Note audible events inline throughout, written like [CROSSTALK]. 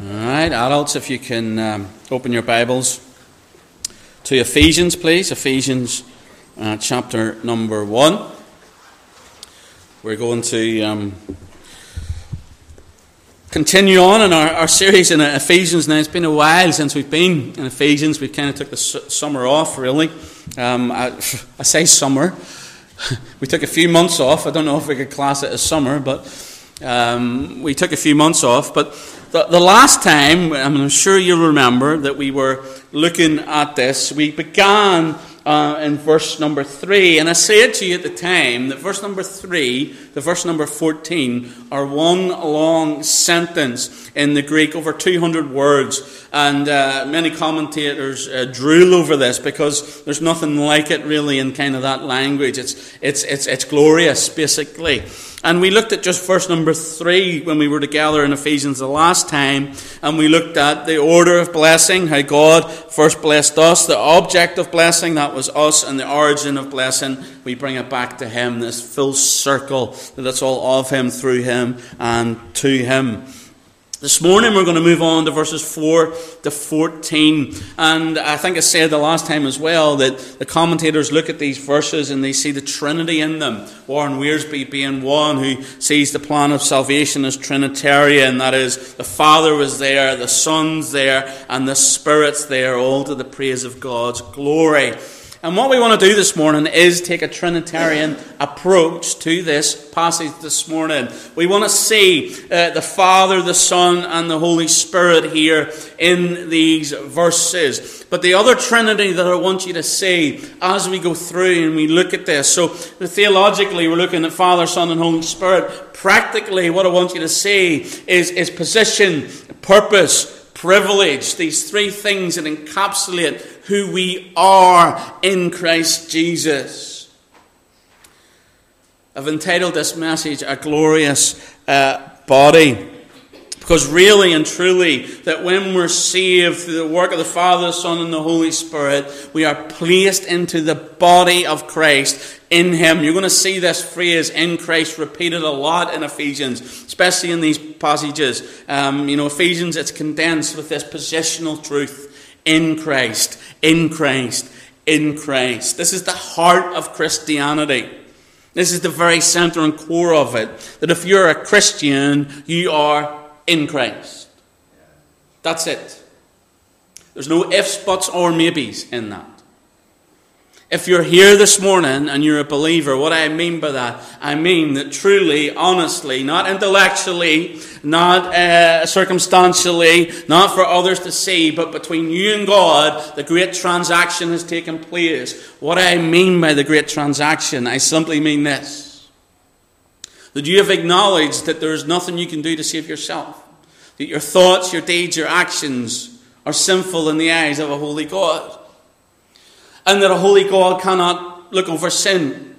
All right, adults, if you can um, open your Bibles to Ephesians, please. Ephesians uh, chapter number 1. We're going to um, continue on in our, our series in Ephesians. Now, it's been a while since we've been in Ephesians. We kind of took the su- summer off, really. Um, I, [LAUGHS] I say summer. [LAUGHS] we took a few months off. I don't know if we could class it as summer, but um, we took a few months off. But the, the last time, I'm sure you remember that we were looking at this, we began uh, in verse number 3. And I said to you at the time that verse number 3, the verse number 14, are one long sentence in the Greek, over 200 words. And uh, many commentators uh, drool over this because there's nothing like it really in kind of that language. It's, it's, it's, it's glorious, basically. And we looked at just verse number three when we were together in Ephesians the last time, and we looked at the order of blessing, how God first blessed us, the object of blessing, that was us, and the origin of blessing, we bring it back to Him, this full circle that it's all of Him, through Him, and to Him. This morning we're going to move on to verses 4 to 14. And I think I said the last time as well that the commentators look at these verses and they see the Trinity in them. Warren Wiersbe being one who sees the plan of salvation as Trinitarian. That is, the Father was there, the Son's there, and the Spirit's there, all to the praise of God's glory. And what we want to do this morning is take a Trinitarian approach to this passage this morning. We want to see uh, the Father, the Son, and the Holy Spirit here in these verses. But the other Trinity that I want you to see as we go through and we look at this. So, theologically, we're looking at Father, Son, and Holy Spirit. Practically, what I want you to see is, is position, purpose, privilege, these three things that encapsulate who we are in Christ Jesus. I've entitled this message A Glorious uh, Body. Because really and truly, that when we're saved through the work of the Father, the Son, and the Holy Spirit, we are placed into the body of Christ in Him. You're going to see this phrase in Christ repeated a lot in Ephesians, especially in these passages. Um, you know, Ephesians, it's condensed with this positional truth in Christ, in Christ, in Christ. This is the heart of Christianity. This is the very center and core of it. That if you're a Christian, you are in Christ. That's it. There's no ifs, buts, or maybes in that. If you're here this morning and you're a believer, what I mean by that, I mean that truly, honestly, not intellectually, not uh, circumstantially, not for others to see, but between you and God, the great transaction has taken place. What I mean by the great transaction, I simply mean this. That you have acknowledged that there is nothing you can do to save yourself, that your thoughts, your deeds, your actions are sinful in the eyes of a holy God and that a holy God cannot look over sin.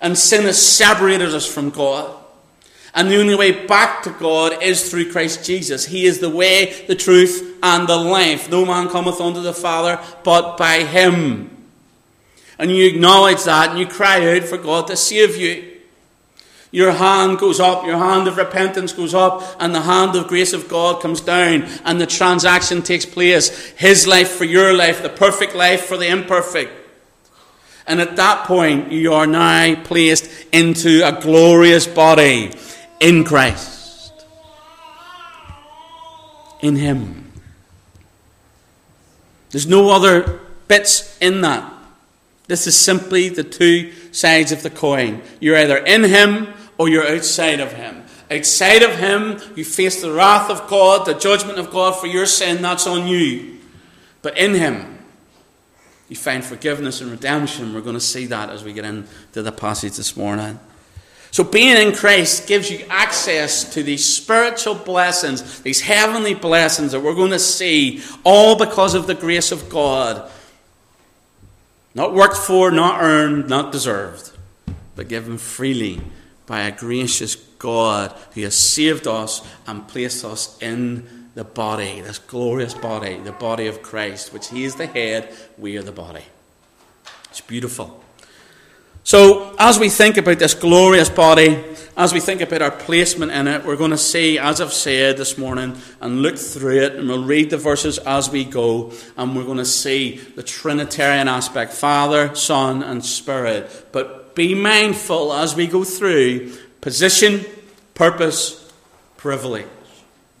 And sin has separated us from God. And the only way back to God is through Christ Jesus. He is the way, the truth, and the life. No man cometh unto the Father but by Him. And you acknowledge that and you cry out for God to save you. Your hand goes up, your hand of repentance goes up, and the hand of grace of God comes down, and the transaction takes place. His life for your life, the perfect life for the imperfect. And at that point, you are now placed into a glorious body in Christ. In Him. There's no other bits in that. This is simply the two sides of the coin. You're either in Him or you're outside of Him. Outside of Him, you face the wrath of God, the judgment of God for your sin, that's on you. But in Him, you find forgiveness and redemption. We're going to see that as we get into the passage this morning. So, being in Christ gives you access to these spiritual blessings, these heavenly blessings that we're going to see, all because of the grace of God. Not worked for, not earned, not deserved, but given freely by a gracious God who has saved us and placed us in the body, this glorious body, the body of Christ, which He is the head, we are the body. It's beautiful. So, as we think about this glorious body, as we think about our placement in it, we're going to see, as I've said this morning, and look through it, and we'll read the verses as we go, and we're going to see the Trinitarian aspect Father, Son, and Spirit. But be mindful as we go through position, purpose, privilege.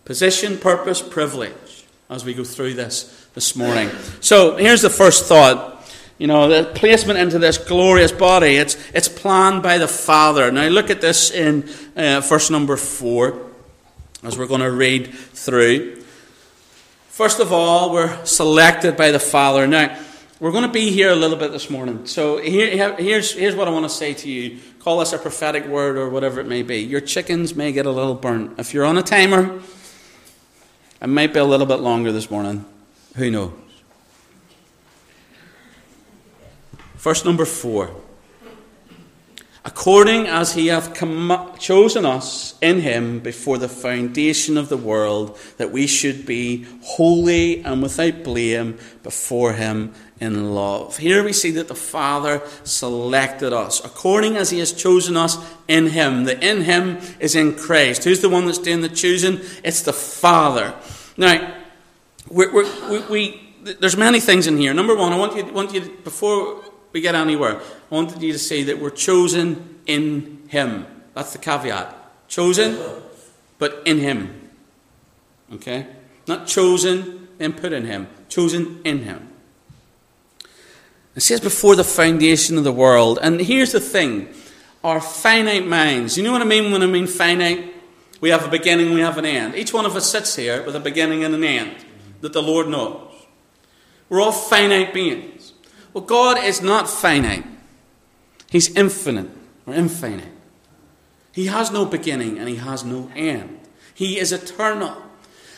Position, purpose, privilege as we go through this this morning. So here's the first thought you know, the placement into this glorious body, it's, it's planned by the Father. Now, look at this in uh, verse number 4, as we're going to read through. First of all, we're selected by the Father. Now, we're going to be here a little bit this morning. So, here, here's, here's what I want to say to you. Call this a prophetic word or whatever it may be. Your chickens may get a little burnt. If you're on a timer, it might be a little bit longer this morning. Who knows? Verse number four. According as he hath com- chosen us in him before the foundation of the world, that we should be holy and without blame before him in love. Here we see that the Father selected us, according as he has chosen us in him. The in him is in Christ. Who's the one that's doing the choosing? It's the Father. Now, we we we, there's many things in here. Number one, I want you, want you before we get anywhere, I wanted you to see that we're chosen in Him. That's the caveat. Chosen, but in Him. Okay? Not chosen and put in Him. Chosen in Him. It says before the foundation of the world. And here's the thing our finite minds. You know what I mean when I mean finite? We have a beginning, we have an end. Each one of us sits here with a beginning and an end that the Lord knows. We're all finite beings. Well, God is not finite, He's infinite or infinite. He has no beginning and He has no end. He is eternal.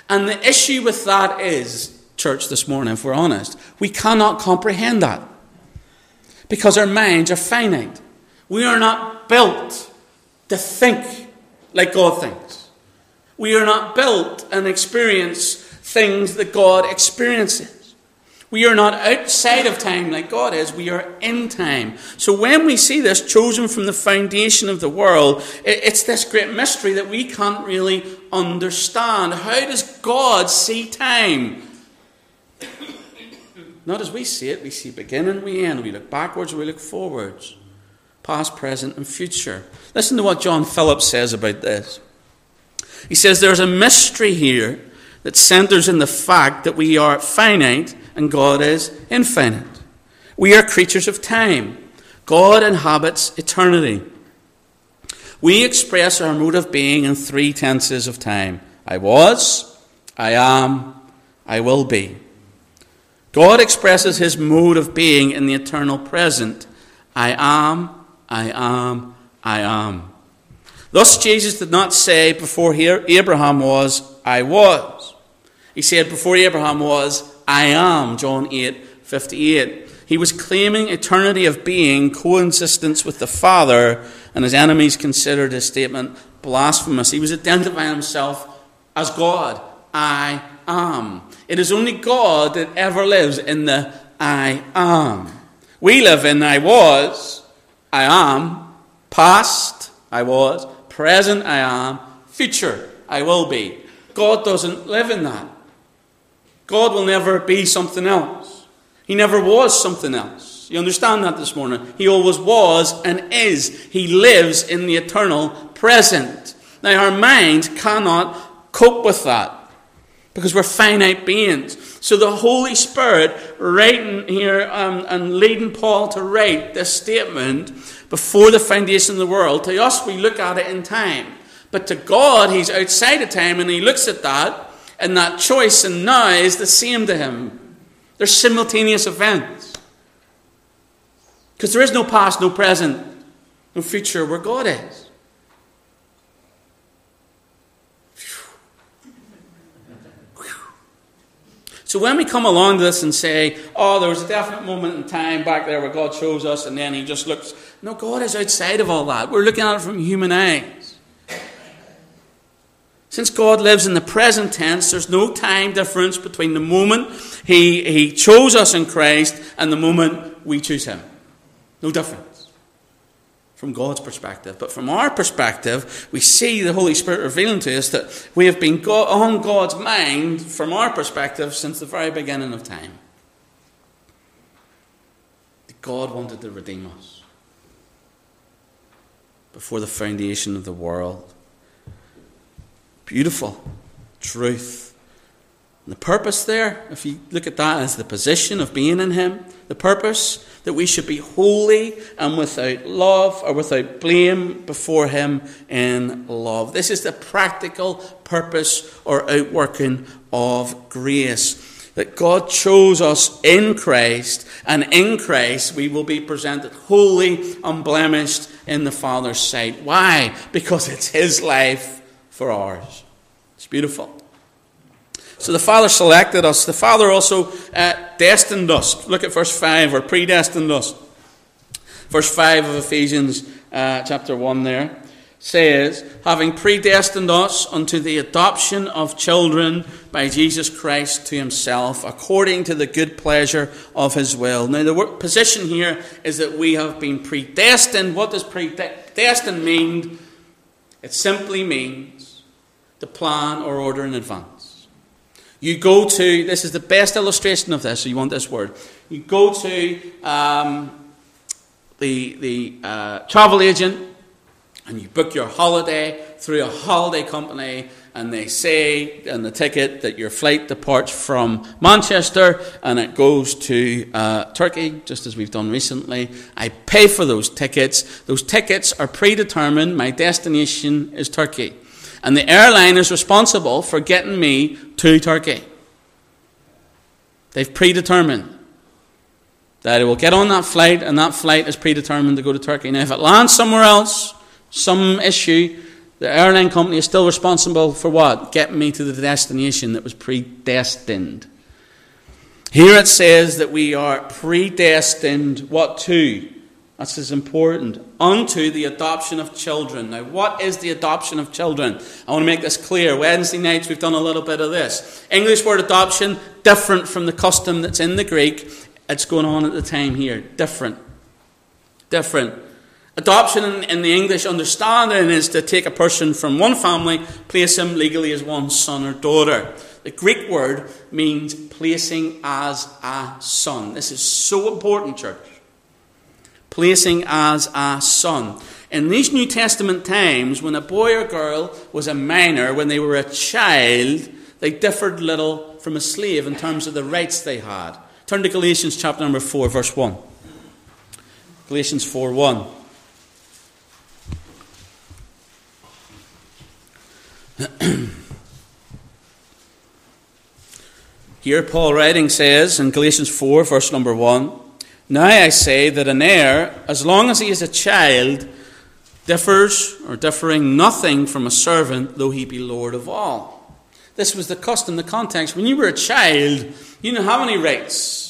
And the issue with that is, church, this morning, if we're honest, we cannot comprehend that. Because our minds are finite. We are not built to think like God thinks. We are not built and experience things that God experiences. We are not outside of time like God is, we are in time. So when we see this chosen from the foundation of the world, it's this great mystery that we can't really understand. How does God see time? Not as we see it, we see beginning, we end. We look backwards, we look forwards. Past, present, and future. Listen to what John Phillips says about this. He says there's a mystery here that centers in the fact that we are finite and God is infinite. We are creatures of time. God inhabits eternity. We express our mode of being in three tenses of time I was, I am, I will be. God expresses his mode of being in the eternal present I am, I am, I am. Thus, Jesus did not say before here Abraham was, I was. He said before Abraham was, I am, John 8 58. He was claiming eternity of being, coexistence with the Father, and his enemies considered his statement blasphemous. He was identifying himself as God. I am. It is only God that ever lives in the I am. We live in I was, I am, past, I was, present, I am, future, I will be. God doesn't live in that. God will never be something else. He never was something else. You understand that this morning? He always was and is. He lives in the eternal present. Now, our mind cannot cope with that because we're finite beings. So, the Holy Spirit writing here um, and leading Paul to write this statement before the foundation of the world, to us, we look at it in time. But to God, He's outside of time and He looks at that and that choice and now is the same to him. They're simultaneous events. Because there is no past, no present, no future where God is. So when we come along to this and say, oh, there was a definite moment in time back there where God chose us and then he just looks. No, God is outside of all that. We're looking at it from human eyes. Since God lives in the present tense, there's no time difference between the moment he, he chose us in Christ and the moment we choose Him. No difference. From God's perspective. But from our perspective, we see the Holy Spirit revealing to us that we have been on God's mind from our perspective since the very beginning of time. God wanted to redeem us before the foundation of the world. Beautiful truth. And the purpose there, if you look at that as the position of being in Him, the purpose that we should be holy and without love or without blame before Him in love. This is the practical purpose or outworking of grace that God chose us in Christ, and in Christ we will be presented holy, unblemished in the Father's sight. Why? Because it's His life for ours. It's beautiful. So the Father selected us. The Father also uh, destined us. Look at verse 5, or predestined us. Verse 5 of Ephesians uh, chapter 1 there says, having predestined us unto the adoption of children by Jesus Christ to himself, according to the good pleasure of his will. Now, the position here is that we have been predestined. What does predestined mean? It simply means to plan or order in advance. You go to, this is the best illustration of this, so you want this word. You go to um, the, the uh, travel agent and you book your holiday through a holiday company and they say in the ticket that your flight departs from Manchester and it goes to uh, Turkey, just as we've done recently. I pay for those tickets. Those tickets are predetermined. My destination is Turkey. And the airline is responsible for getting me to Turkey. They've predetermined that it will get on that flight, and that flight is predetermined to go to Turkey. Now, if it lands somewhere else, some issue, the airline company is still responsible for what? Getting me to the destination that was predestined. Here it says that we are predestined, what to? That's as important. Unto the adoption of children. Now, what is the adoption of children? I want to make this clear. Wednesday nights we've done a little bit of this. English word adoption, different from the custom that's in the Greek. It's going on at the time here. Different. Different. Adoption in, the English understanding is to take a person from one family, place him legally as one son or daughter. The Greek word means placing as a son. This is so important, church. Placing as a son. In these New Testament times, when a boy or girl was a minor, when they were a child, they differed little from a slave in terms of the rights they had. Turn to Galatians chapter number 4, verse 1. Galatians 4 1. [CLEARS THROAT] Here, Paul writing says in Galatians 4, verse number 1 Now I say that an heir, as long as he is a child, differs or differing nothing from a servant, though he be Lord of all. This was the custom, the context. When you were a child, you didn't have any rights.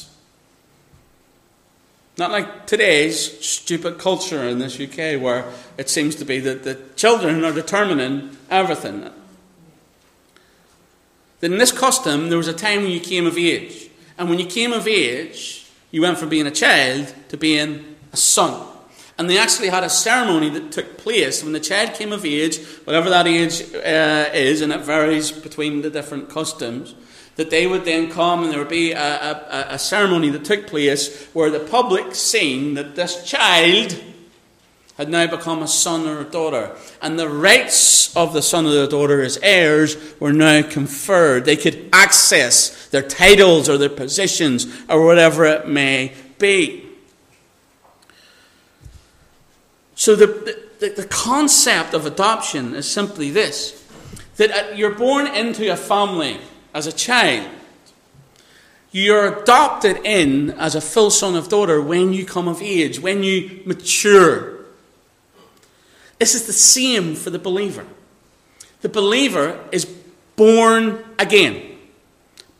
Not like today's stupid culture in this UK where it seems to be that the children are determining everything. That in this custom, there was a time when you came of age. And when you came of age, you went from being a child to being a son. And they actually had a ceremony that took place when the child came of age, whatever that age uh, is, and it varies between the different customs that they would then come and there would be a, a, a ceremony that took place where the public seen that this child had now become a son or a daughter. And the rights of the son or the daughter as heirs were now conferred. They could access their titles or their positions or whatever it may be. So the, the, the concept of adoption is simply this that you're born into a family as a child. You're adopted in as a full son of daughter when you come of age, when you mature. This is the same for the believer. The believer is born again,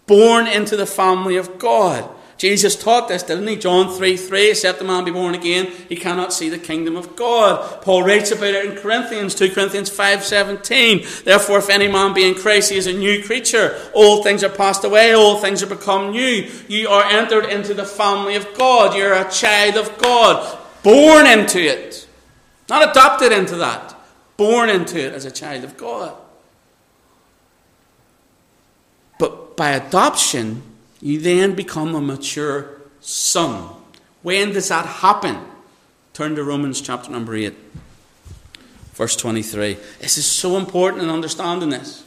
born into the family of God. Jesus taught this, didn't he? John 3 3, except the man be born again, he cannot see the kingdom of God. Paul writes about it in Corinthians, 2 Corinthians five seventeen. Therefore, if any man be in Christ, he is a new creature. All things are passed away, all things are become new. You are entered into the family of God. You're a child of God, born into it. Not adopted into that, born into it as a child of God. But by adoption, you then become a mature son. When does that happen? Turn to Romans chapter number 8, verse 23. This is so important in understanding this.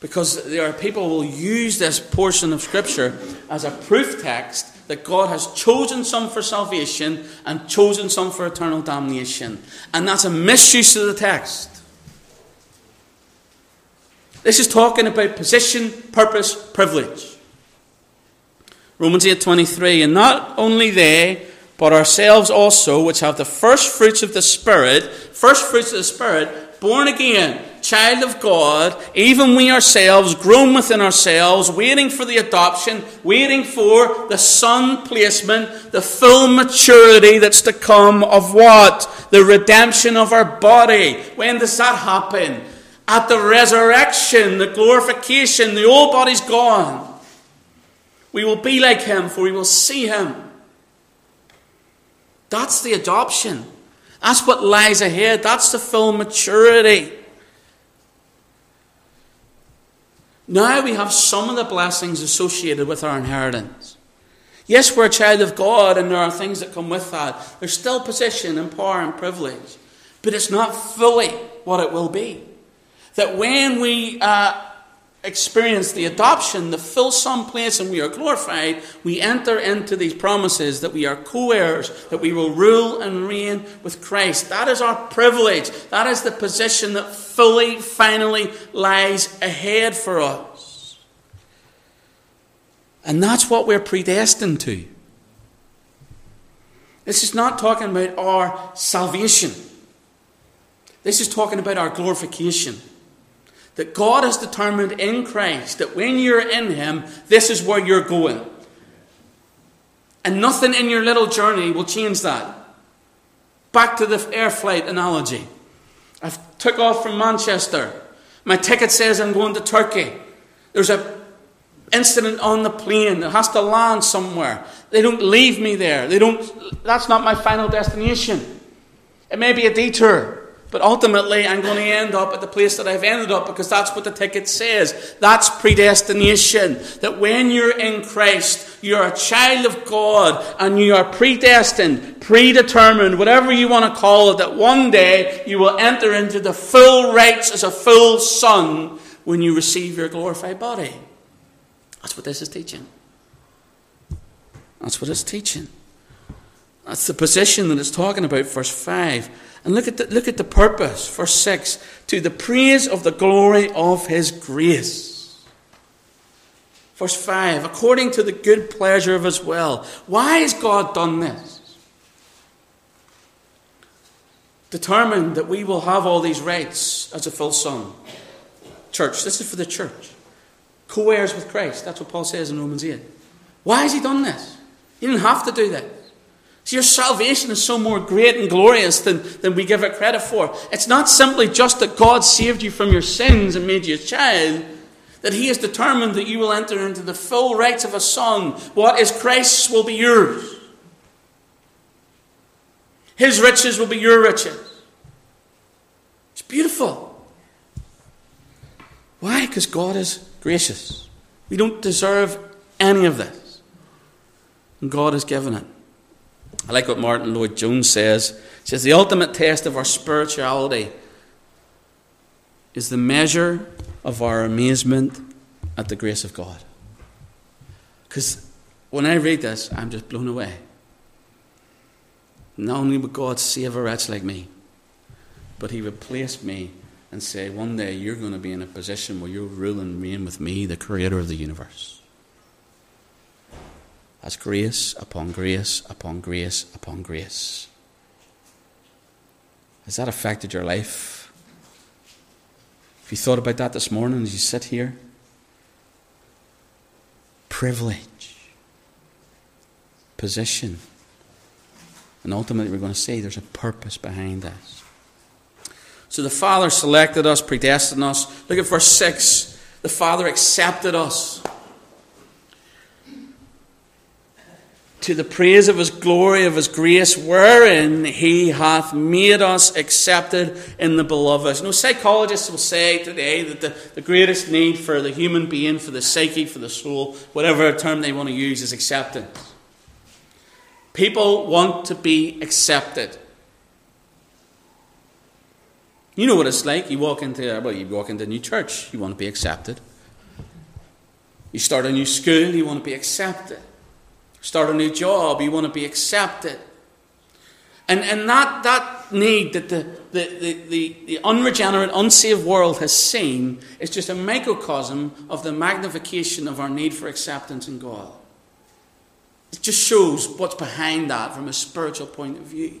Because there are people who will use this portion of Scripture as a proof text that God has chosen some for salvation and chosen some for eternal damnation. And that's a misuse of the text. This is talking about position, purpose, privilege. Romans 8:23 and not only they but ourselves also which have the first fruits of the spirit first fruits of the spirit born again child of God even we ourselves grown within ourselves waiting for the adoption waiting for the son placement the full maturity that's to come of what the redemption of our body when does that happen at the resurrection, the glorification, the old body's gone. We will be like him, for we will see him. That's the adoption. That's what lies ahead. That's the full maturity. Now we have some of the blessings associated with our inheritance. Yes, we're a child of God, and there are things that come with that. There's still position and power and privilege, but it's not fully what it will be that when we uh, experience the adoption, the full son place, and we are glorified, we enter into these promises that we are co heirs, that we will rule and reign with Christ. That is our privilege. That is the position that fully, finally lies ahead for us. And that's what we're predestined to. This is not talking about our salvation. This is talking about our glorification that God has determined in Christ that when you're in Him, this is where you're going. And nothing in your little journey will change that. Back to the air flight analogy. I've took off from Manchester. My ticket says I'm going to Turkey. There's a incident on the plane that has to land somewhere. They don't leave me there. They don't that's not my final destination. It may be a detour. But ultimately, I'm going to end up at the place that I've ended up because that's what the ticket says. That's predestination. That when you're in Christ, you're a child of God and you are predestined, predetermined, whatever you want to call it, that one day you will enter into the full rights as a full son when you receive your glorified body. That's what this is teaching. That's what it's teaching. That's the position that it's talking about, verse 5. And look at the, look at the purpose, verse 6 to the praise of the glory of his grace. Verse 5 according to the good pleasure of his will. Why has God done this? Determined that we will have all these rights as a full son. Church, this is for the church. Co heirs with Christ. That's what Paul says in Romans 8. Why has he done this? He didn't have to do that. Your salvation is so more great and glorious than, than we give it credit for. It's not simply just that God saved you from your sins and made you a child, that He has determined that you will enter into the full rights of a son. What is Christ's will be yours. His riches will be your riches. It's beautiful. Why? Because God is gracious. We don't deserve any of this. And God has given it. I like what Martyn Lloyd-Jones says. He says, The ultimate test of our spirituality is the measure of our amazement at the grace of God. Because when I read this, I'm just blown away. Not only would God save a wretch like me, but He would place me and say, One day you're going to be in a position where you'll rule and reign with me, the creator of the universe as grace upon grace upon grace upon grace. Has that affected your life? Have you thought about that this morning as you sit here? Privilege, position, and ultimately we're going to say there's a purpose behind this. So the Father selected us, predestined us. Look at verse 6. The Father accepted us. To the praise of his glory, of his grace, wherein he hath made us accepted in the beloved. Know, psychologists will say today that the, the greatest need for the human being, for the psyche, for the soul, whatever term they want to use, is acceptance. People want to be accepted. You know what it's like. You walk into well, you walk into a new church, you want to be accepted. You start a new school, you want to be accepted start a new job, you want to be accepted. And, and that, that need that the, the, the, the, the unregenerate, unsaved world has seen is just a microcosm of the magnification of our need for acceptance in God. It just shows what's behind that from a spiritual point of view.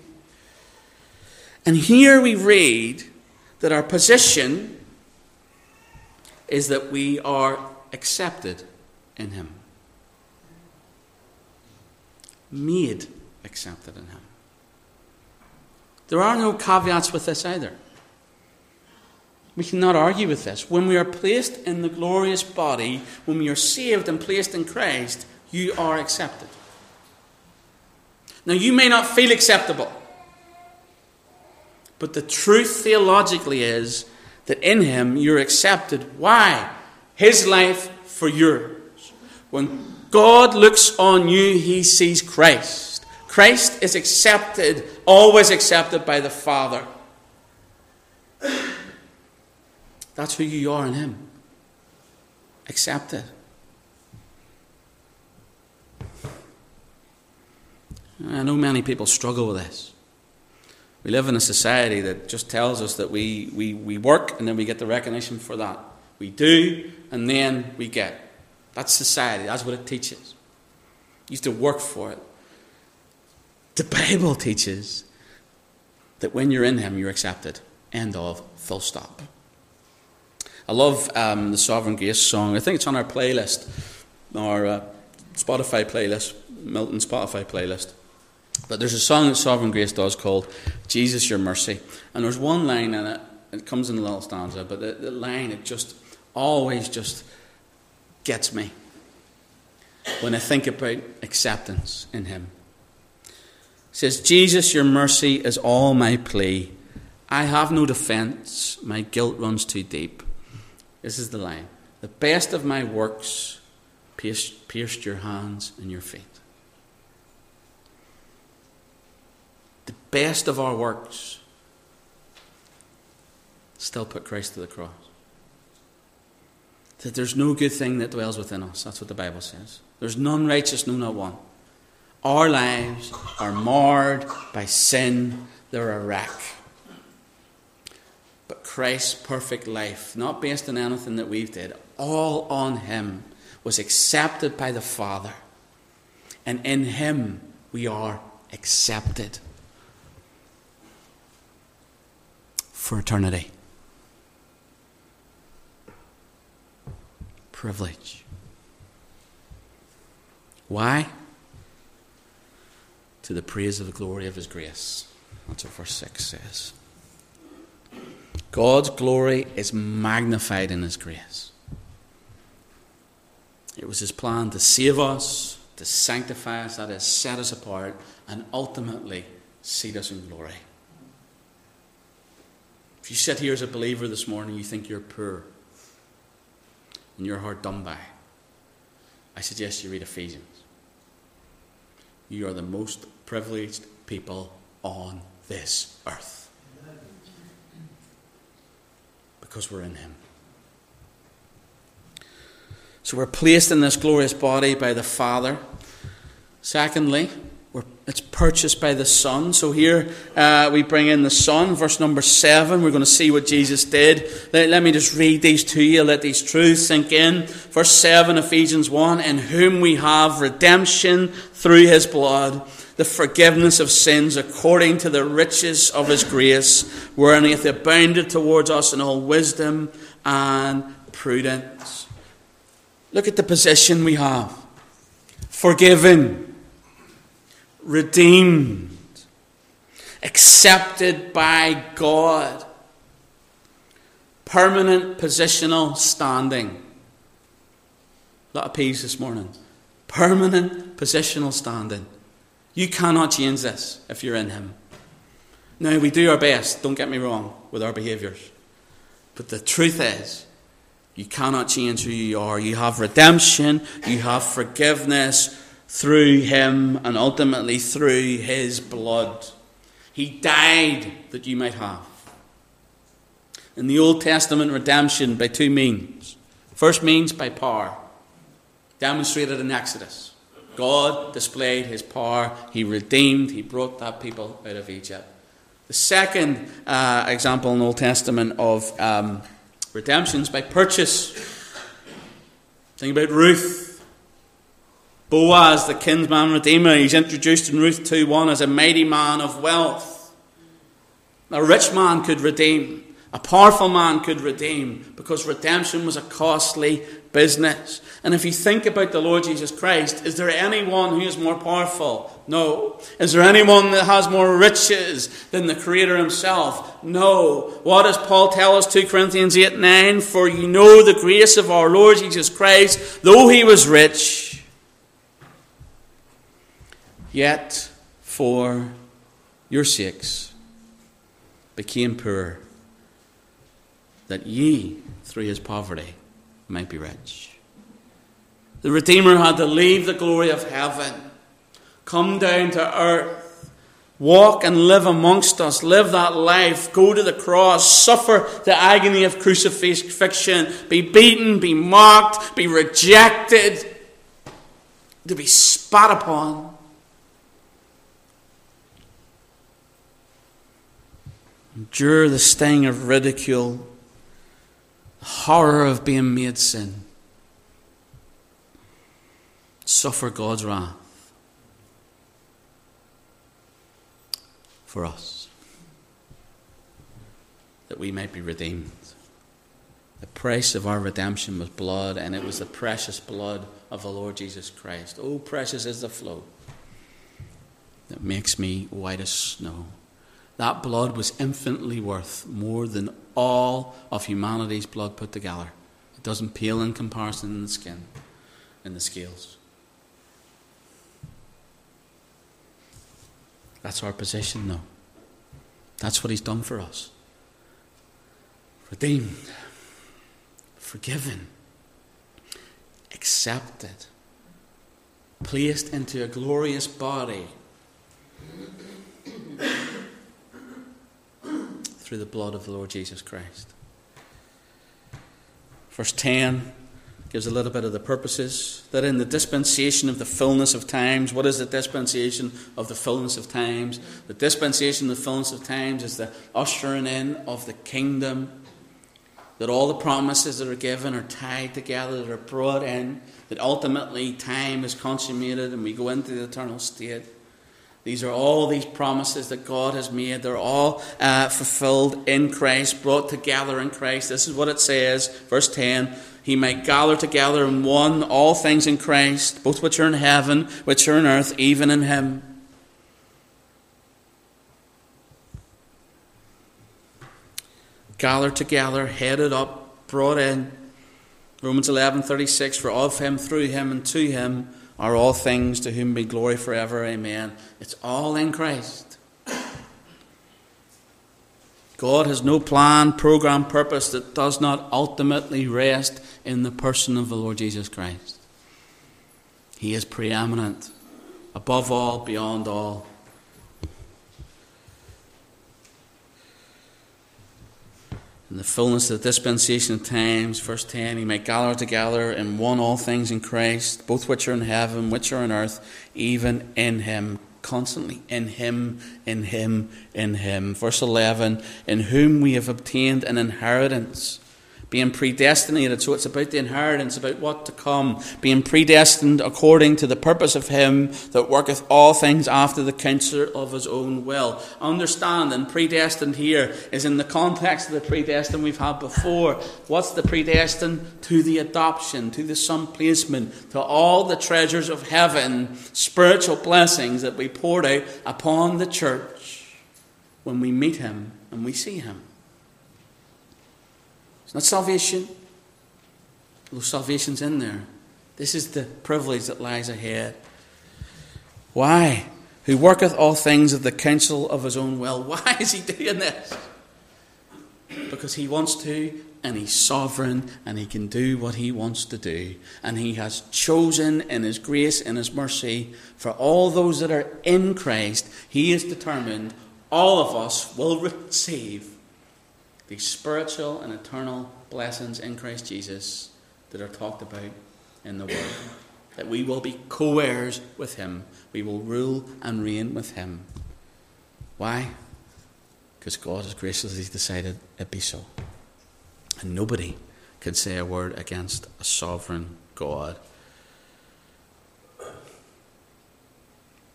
And here we read that our position is that we are accepted in Him made accepted in Him. There are no caveats with this either. We cannot argue with this. When we are placed in the glorious body, when we are saved and placed in Christ, you are accepted. Now, you may not feel acceptable, but the truth theologically is that in Him you're accepted. Why? His life for yours. When God looks on you, he sees Christ. Christ is accepted, always accepted by the Father. That's who you are in him. Accepted. I know many people struggle with this. We live in a society that just tells us that we, we, we work and then we get the recognition for that. We do and then we get. That's society. That's what it teaches. You have to work for it. The Bible teaches that when you're in Him, you're accepted. End of. Full stop. I love um, the Sovereign Grace song. I think it's on our playlist, our uh, Spotify playlist, Milton Spotify playlist. But there's a song that Sovereign Grace does called Jesus Your Mercy. And there's one line in it, it comes in a little stanza, but the, the line, it just always just gets me when I think about acceptance in Him. Says, Jesus, your mercy is all my plea. I have no defence, my guilt runs too deep. This is the line. The best of my works pierced, pierced your hands and your feet. The best of our works still put Christ to the cross that there's no good thing that dwells within us. That's what the Bible says. There's none righteous, no, not one. Our lives are marred by sin, they're a wreck. But Christ's perfect life, not based on anything that we've did, all on Him, was accepted by the Father. And in Him we are accepted for eternity. Privilege. Why? To the praise of the glory of His grace. That's what verse 6 says. God's glory is magnified in His grace. It was His plan to save us, to sanctify us, that is, set us apart, and ultimately seat us in glory. If you sit here as a believer this morning, you think you're poor and your heart done by, I suggest you read Ephesians. You are the most privileged people on this earth because we're in Him. So we're placed in this glorious body by the Father. Secondly, it's purchased by the Son. So here uh, we bring in the Son, verse number 7. We're going to see what Jesus did. Let, let, me just read these to you, let these truths sink in. Verse 7, Ephesians 1 In whom we have redemption through his blood, the forgiveness of sins according to the riches of his grace, wherein he hath abounded towards us in all wisdom and prudence. Look at the position we have forgiven redeemed, accepted by God, permanent positional standing. A lot of peace this morning. permanent positional standing. You cannot change this if you're in Him. Now, we do our best, don't get me wrong, with our behaviours. But the truth is, you cannot change who you are. You have redemption, you have forgiveness through Him, and ultimately through His blood. He died that you might have. In the Old Testament, redemption by two means. First means by power, demonstrated in Exodus. God displayed his power. He redeemed, he brought that people out of Egypt. The second uh, example in the Old Testament of um, redemption is by purchase. Think about Ruth. Boaz, the kinsman redeemer, he's introduced in Ruth 2 1 as a mighty man of wealth. A rich man could redeem. A powerful man could redeem because redemption was a costly business. And if you think about the Lord Jesus Christ, is there anyone who is more powerful? No. Is there anyone that has more riches than the Creator Himself? No. What does Paul tell us, 2 Corinthians 8 9? For you know the grace of our Lord Jesus Christ, though He was rich, yet for your sakes became poor that ye, through his poverty, might be rich. The Redeemer had to leave the glory of heaven, come down to earth, walk and live amongst us, live that life, go to the cross, suffer the agony of crucifixion, be beaten, be mocked, be rejected, to be spat upon. Endure the sting of ridicule the horror of being made sin, suffer God's wrath for us, that we might be redeemed. The price of our redemption was blood, and it was the precious blood of the Lord Jesus Christ. Oh, precious is the flow that makes me white as snow. That blood was infinitely worth more than all of humanity's blood put together. It doesn't pale in comparison in the skin, in the scales. That's our position, though. That's what He's done for us. Redeemed, forgiven, accepted, placed into a glorious body through the blood of the Lord Jesus Christ. Verse 10 gives a little bit of the purposes. That in the dispensation of the fullness of times, what is the dispensation of the fullness of times? The dispensation of the fullness of times is the ushering in of the kingdom. That all the promises that are given are tied together, that are brought in, that ultimately time is consummated and we go into the eternal state. These are all these promises that God has made. They're all uh, fulfilled in Christ, brought together in Christ. This is what it says, verse 10 He might gather together in one all things in Christ, both which are in heaven, which are in earth, even in Him. Gathered together, headed up, brought in. Romans 11:36 For of him through him and to him are all things to whom be glory forever. Amen. It's all in Christ. God has no plan, program, purpose that does not ultimately rest in the person of the Lord Jesus Christ. He is preeminent, above all, beyond all. In the fullness of the dispensation of times, verse 10, he might gather together in one all things in Christ, both which are in heaven, which are on earth, even in him, constantly in him, in him, in him. Verse 11, in whom we have obtained an inheritance being predestinated. So it's about the inheritance, about what to come, being predestined according to the purpose of Him that worketh all things after the counsel of His own will. Understanding predestined here is in the context of the predestined we've had before. What's the predestined? To the adoption, to the son placement, to all the treasures of heaven, spiritual blessings that we poured out upon the church when we meet Him and we see Him. It's not salvation, salvation's in there. This is the privilege that lies ahead. Why? Who worketh all things of the counsel of his own will. [LAUGHS] Why is he doing this? Because he wants to, and he's sovereign, and he can do what he wants to do. And he has chosen in his grace and his mercy for all those that are in Christ, he is determined all of us will receive these spiritual and eternal blessings in Christ Jesus that are talked about in the Word. That we will be co heirs with Him, we will rule and reign with Him. Why? Because God has graciously decided it be so. And nobody can say a word against a sovereign God.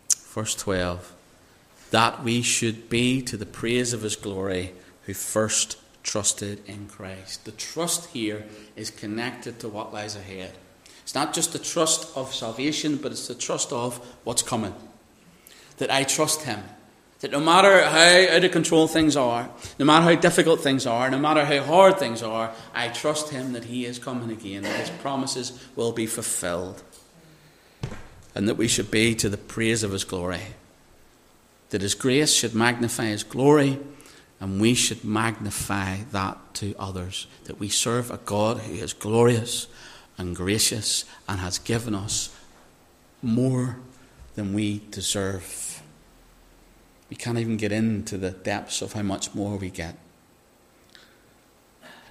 Verse 12 that we should be to the praise of his glory who first trusted in Christ. The trust here is connected to what lies ahead. It's not just the trust of salvation, but it's the trust of what's coming. That I trust him. That no matter how out of control things are, no matter how difficult things are, no matter how hard things are, I trust him that he is coming again, that his promises will be fulfilled. And that we should be to the praise of his glory that His grace should magnify His glory, and we should magnify that to others. That we serve a God who is glorious and gracious and has given us more than we deserve. We can't even get into the depths of how much more we get.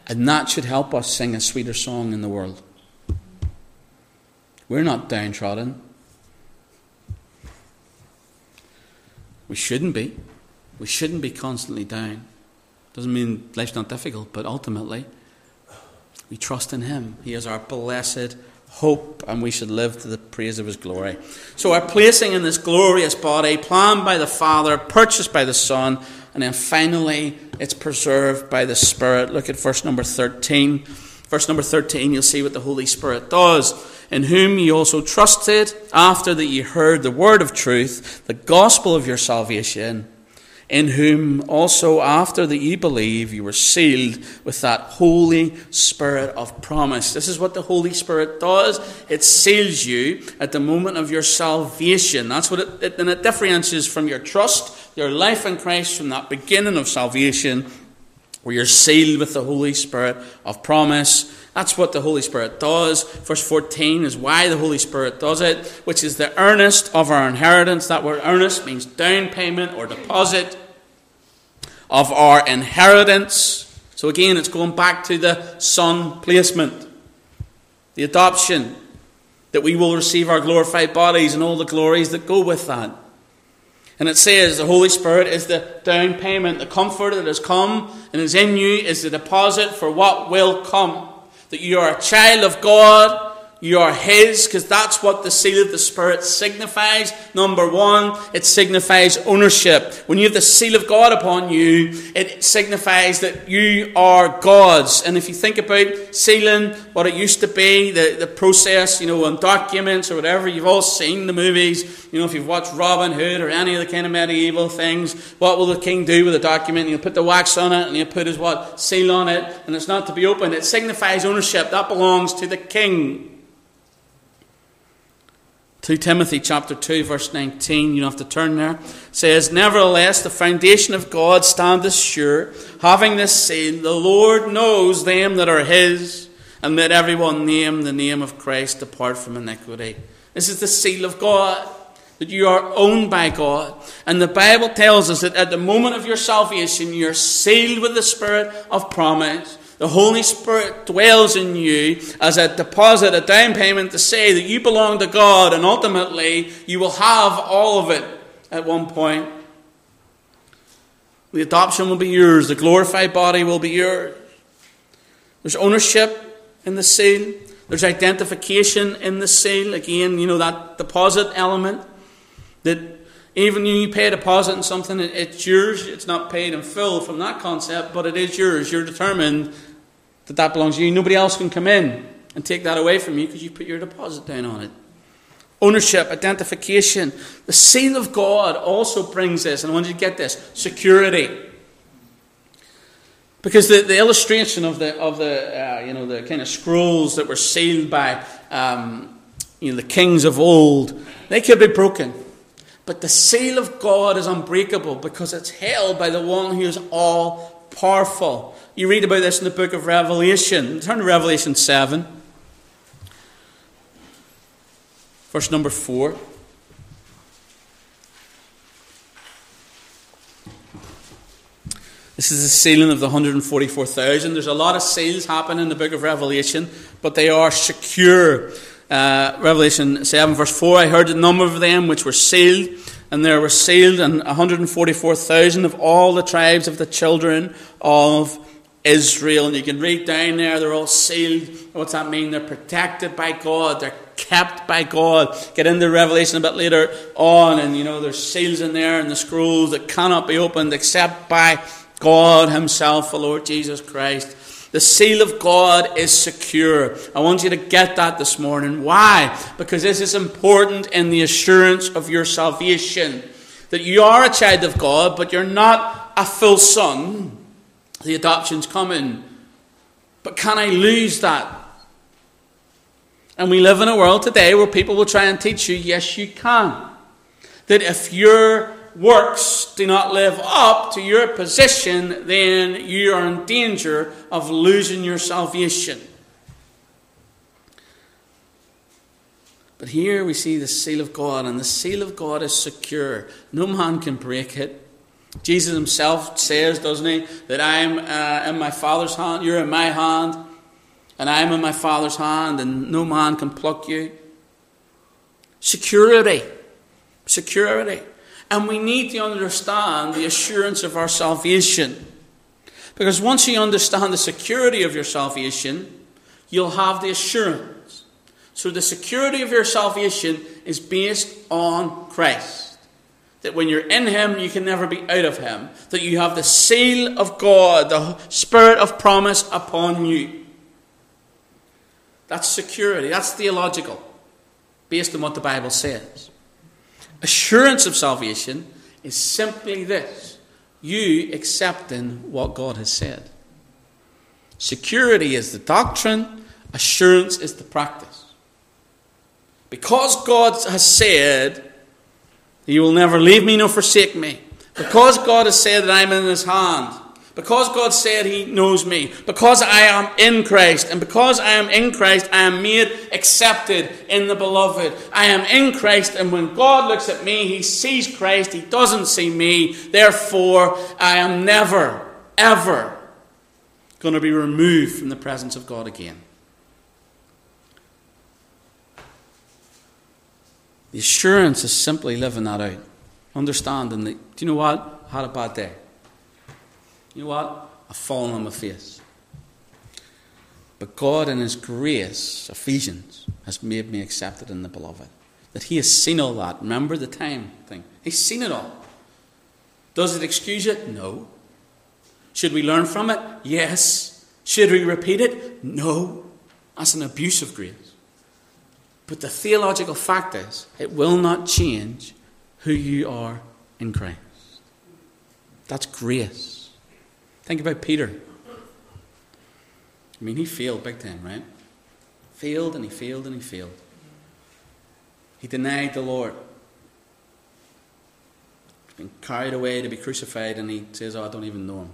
And that should help us sing a sweeter song in the world. We're not downtrodden. We shouldn't be. We shouldn't be constantly down. Doesn't mean life's not difficult, but ultimately, we trust in Him. He is our blessed hope, and we should live to the praise of His glory. So, our placing in this glorious body, planned by the Father, purchased by the Son, and then finally, it's preserved by the Spirit. Look at verse number 13. Verse number 13, you'll see what the Holy Spirit does in whom ye also trusted, after that ye heard the word of truth, the gospel of your salvation, in whom also after that you believe, you were sealed with that Holy Spirit of promise. This is what the Holy Spirit does. It seals you at the moment of your salvation. That's what it, and it differentiates from your trust, your life in Christ, from that beginning of salvation, where you're sealed with the Holy Spirit of promise that's what the Holy Spirit does. Verse 14 is why the Holy Spirit does it, which is the earnest of our inheritance. That word earnest means down payment or deposit of our inheritance. So again, it's going back to the son placement, the adoption, that we will receive our glorified bodies and all the glories that go with that. And it says the Holy Spirit is the down payment, the comfort that has come and is in you is the deposit for what will come that you are a child of God, you are His, because that's what the seal of the Spirit signifies. Number one, it signifies ownership. When you have the seal of God upon you, it signifies that you are God's. And if you think about sealing, what it used to be, the, the process, you know, on documents or whatever, you've all seen the movies. You know, if you've watched Robin Hood or any of the kind of medieval things, what will the king do with a document? He'll put the wax on it and he'll put his what? Seal on it, and it's not to be opened. It signifies ownership. That belongs to the king. 2 Timothy chapter 2 verse 19, you don't have to turn there, says, Nevertheless, the foundation of God standeth sure, having this seal, the Lord knows them that are his, and let everyone name the name of Christ depart from iniquity. This is the seal of God, that you are owned by God. And the Bible tells us that at the moment of your salvation, you're sealed with the Spirit of promise. The Holy Spirit dwells in you as a deposit, a down payment to say that you belong to God and ultimately you will have all of it at one point. The adoption will be yours, the glorified body will be yours. There's ownership in the seal, there's identification in the seal. Again, you know, that deposit element that even when you pay a deposit in something, it's yours. It's not paid in full from that concept, but it is yours. You're determined that that belongs to you. Nobody else can come in and take that away from you because you put your deposit down on it. Ownership, identification. The seal of God also brings this, and I want you to get this security. Because the, the illustration of the, of the uh, you know, the kind of scrolls that were sealed by um, you know, the kings of old, they could be broken. But the seal of God is unbreakable because it's held by the one who is all powerful. You read about this in the book of Revelation. Turn to Revelation 7, verse number 4. This is the sealing of the 144,000. There's a lot of seals happening in the book of Revelation, but they are secure. Uh, Revelation 7, verse 4 I heard the number of them which were sealed, and there were sealed and 144,000 of all the tribes of the children of Israel. And you can read down there, they're all sealed. What's that mean? They're protected by God, they're kept by God. Get into Revelation a bit later on, and you know, there's seals in there and the scrolls that cannot be opened except by God Himself, the Lord Jesus Christ. The seal of God is secure. I want you to get that this morning. Why? Because this is important in the assurance of your salvation. That you are a child of God, but you're not a full son. The adoption's coming. But can I lose that? And we live in a world today where people will try and teach you, yes, you can. That if you're works do not live up to your position, then you are in danger of losing your salvation. But here we see the seal of God, and the seal of God is secure. No man can break it. Jesus himself says, doesn't he, that I am uh, in my Father's hand, you're in my hand, and I am in my Father's hand, and no man can pluck you. Security. Security. And we need to understand the assurance of our salvation. Because once you understand the security of your salvation, you'll have the assurance. So the security of your salvation is based on Christ. That when you're in Him, you can never be out of Him. That you have the seal of God, the Spirit of promise upon you. That's security. That's theological, based on what the Bible says assurance of salvation is simply this you accepting what God has said. Security is the doctrine, assurance is the practice. Because God has said, He will never leave me nor forsake me, because God has said that I'm in His hand, because God said He knows me, because I am in Christ, and because I am in Christ, I am made accepted in the beloved. I am in Christ, and when God looks at me, He sees Christ, He doesn't see me. Therefore, I am never, ever going to be removed from the presence of God again. The assurance is simply living that out. Understanding that, do you know what? I had a bad day. You know what? I've fallen on my face. But God, in His grace, Ephesians, has made me accepted in the beloved. That He has seen all that. Remember the time thing? He's seen it all. Does it excuse it? No. Should we learn from it? Yes. Should we repeat it? No. That's an abuse of grace. But the theological fact is, it will not change who you are in Christ. That's grace. Think about Peter. I mean, he failed big time, right? Failed and he failed and he failed. He denied the Lord. He's been carried away to be crucified and he says, Oh, I don't even know him.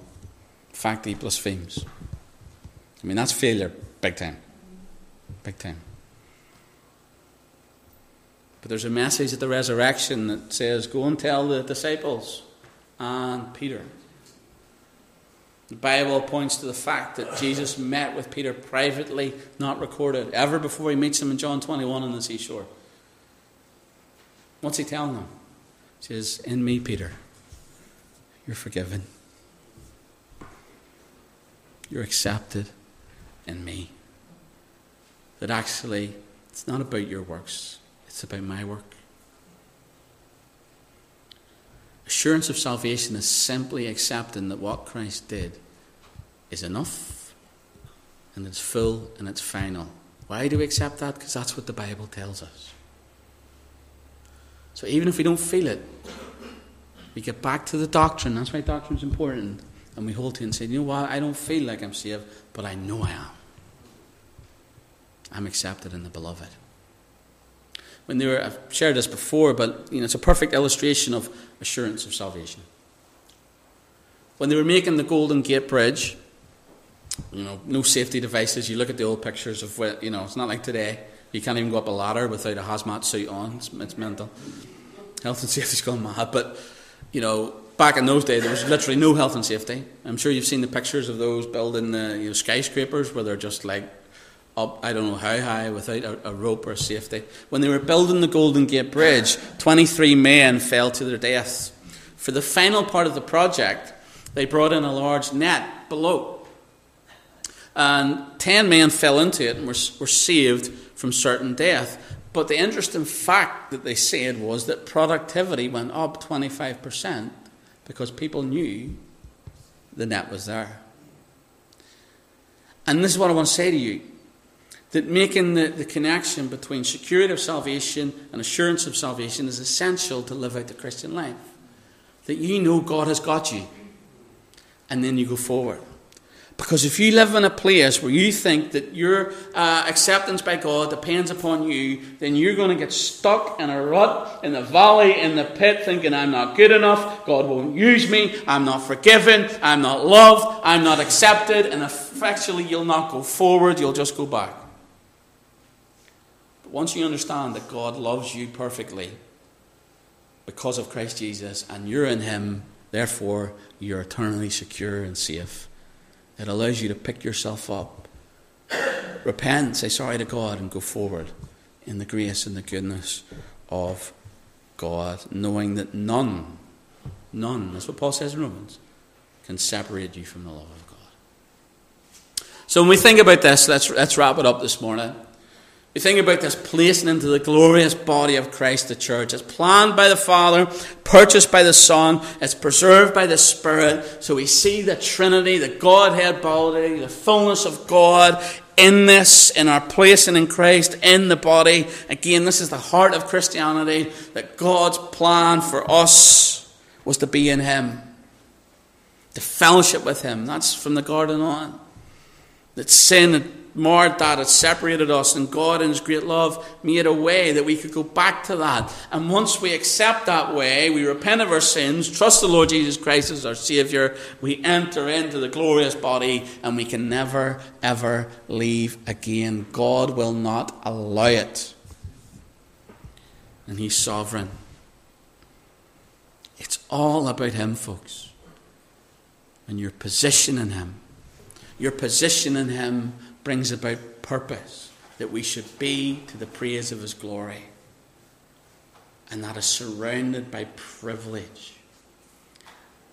In fact, he blasphemes. I mean, that's failure big time. Big time. But there's a message at the resurrection that says, Go and tell the disciples and Peter the Bible points to the fact that Jesus met with Peter privately, not recorded, ever before he meets him in John 21 on the seashore. What's he telling them? He says, In me, Peter, you're forgiven. You're accepted in me. That actually, it's not about your works, it's about my work. Assurance of salvation is simply accepting that what Christ did is enough and it's full and it's final. Why do we accept that? Because that's what the Bible tells us. So even if we don't feel it, we get back to the doctrine. That's why doctrine is important. And we hold to it and say, you know what? I don't feel like I'm saved, but I know I am. I'm accepted in the beloved. When they were, I've shared this before, but you know, it's a perfect illustration of assurance of salvation. When they were making the Golden Gate Bridge, you know, no safety devices. You look at the old pictures of what, you know, it's not like today. You can't even go up a ladder without a hazmat suit on. It's, it's mental. Health and [LAUGHS] safety's gone mad. But, you know, back in those days, there was literally no health and safety. I'm sure you've seen the pictures of those building the you know, skyscrapers where they're just like up, I don't know how high, without a, a rope or safety. When they were building the Golden Gate Bridge, 23 men fell to their deaths. For the final part of the project, they brought in a large net below. And 10 men fell into it and were, were saved from certain death. But the interesting fact that they said was that productivity went up 25% because people knew the net was there. And this is what I want to say to you that making the, the connection between security of salvation and assurance of salvation is essential to live out the Christian life. That you know God has got you and then you go forward. Because if you live in a place where you think that your uh, acceptance by God depends upon you, then you're going to get stuck in a rut, in the valley, in the pit, thinking, I'm not good enough, God won't use me, I'm not forgiven, I'm not loved, I'm not accepted, and effectually you'll not go forward, you'll just go back. Once you understand that God loves you perfectly because of Christ Jesus, and you're in Him, Therefore, you're eternally secure and safe. It allows you to pick yourself up, repent, say sorry to God, and go forward in the grace and the goodness of God, knowing that none, none, that's what Paul says in Romans, can separate you from the love of God. So when we think about this, let's, let's wrap it up this morning. We think about this placing into the glorious body of Christ, the church. It's planned by the Father, purchased by the Son, it's preserved by the Spirit. So we see the Trinity, the Godhead body, the fullness of God in this, in our placing in Christ, in the body. Again, this is the heart of Christianity, that God's plan for us was to be in Him, to fellowship with Him. That's from the garden on. That sin marred that, it separated us, and God, in His great love, made a way that we could go back to that. And once we accept that way, we repent of our sins, trust the Lord Jesus Christ as our Saviour, we enter into the glorious body, and we can never, ever leave again. God will not allow it. And He's sovereign. It's all about Him, folks. And your position in Him. Your position in Him brings about purpose, that we should be to the praise of His glory. And that is surrounded by privilege.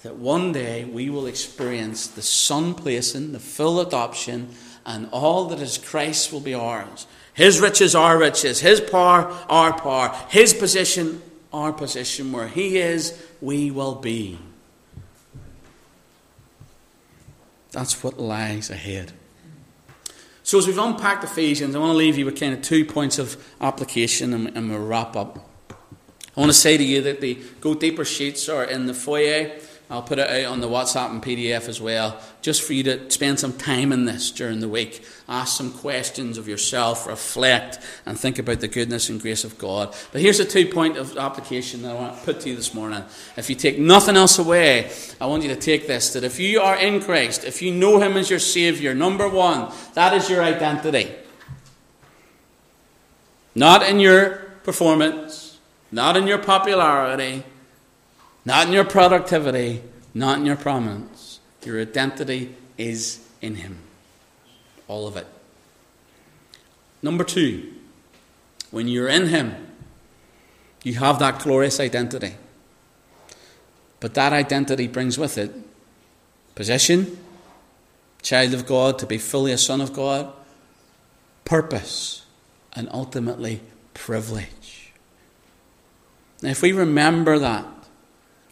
That one day we will experience the Son placing, the full adoption, and all that is Christ will be ours. His riches, our riches. His power, our power. His position, our position. Where He is, we will be. That's what lies ahead. So, as we've unpacked Ephesians, I want to leave you with kind of two points of application and, and we'll wrap up. I want to say to you that the Go Deeper sheets are in the foyer. I'll put it out on the WhatsApp and PDF as well, just for you to spend some time in this during the week. Ask some questions of yourself, reflect, and think about the goodness and grace of God. But here's a two point of application that I want to put to you this morning. If you take nothing else away, I want you to take this that if you are in Christ, if you know Him as your Savior, number one, that is your identity. Not in your performance, not in your popularity not in your productivity, not in your prominence. Your identity is in Him. All of it. Number two, when you're in Him, you have that glorious identity. But that identity brings with it position, child of God, to be fully a son of God, purpose, and ultimately privilege. Now, if we remember that,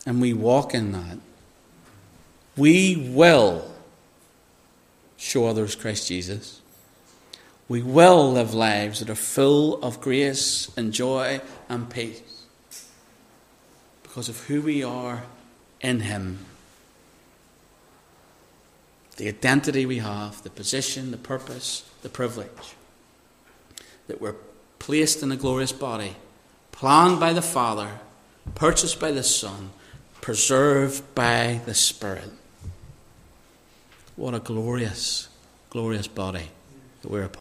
and we walk in that, we will show others Christ Jesus. We will live lives that are full of grace and joy and peace because of who we are in Him. The identity we have, the position, the purpose, the privilege. That we're placed in a glorious body planned by the Father, purchased by the Son, preserved by the Spirit. What a glorious, glorious body that we're upon.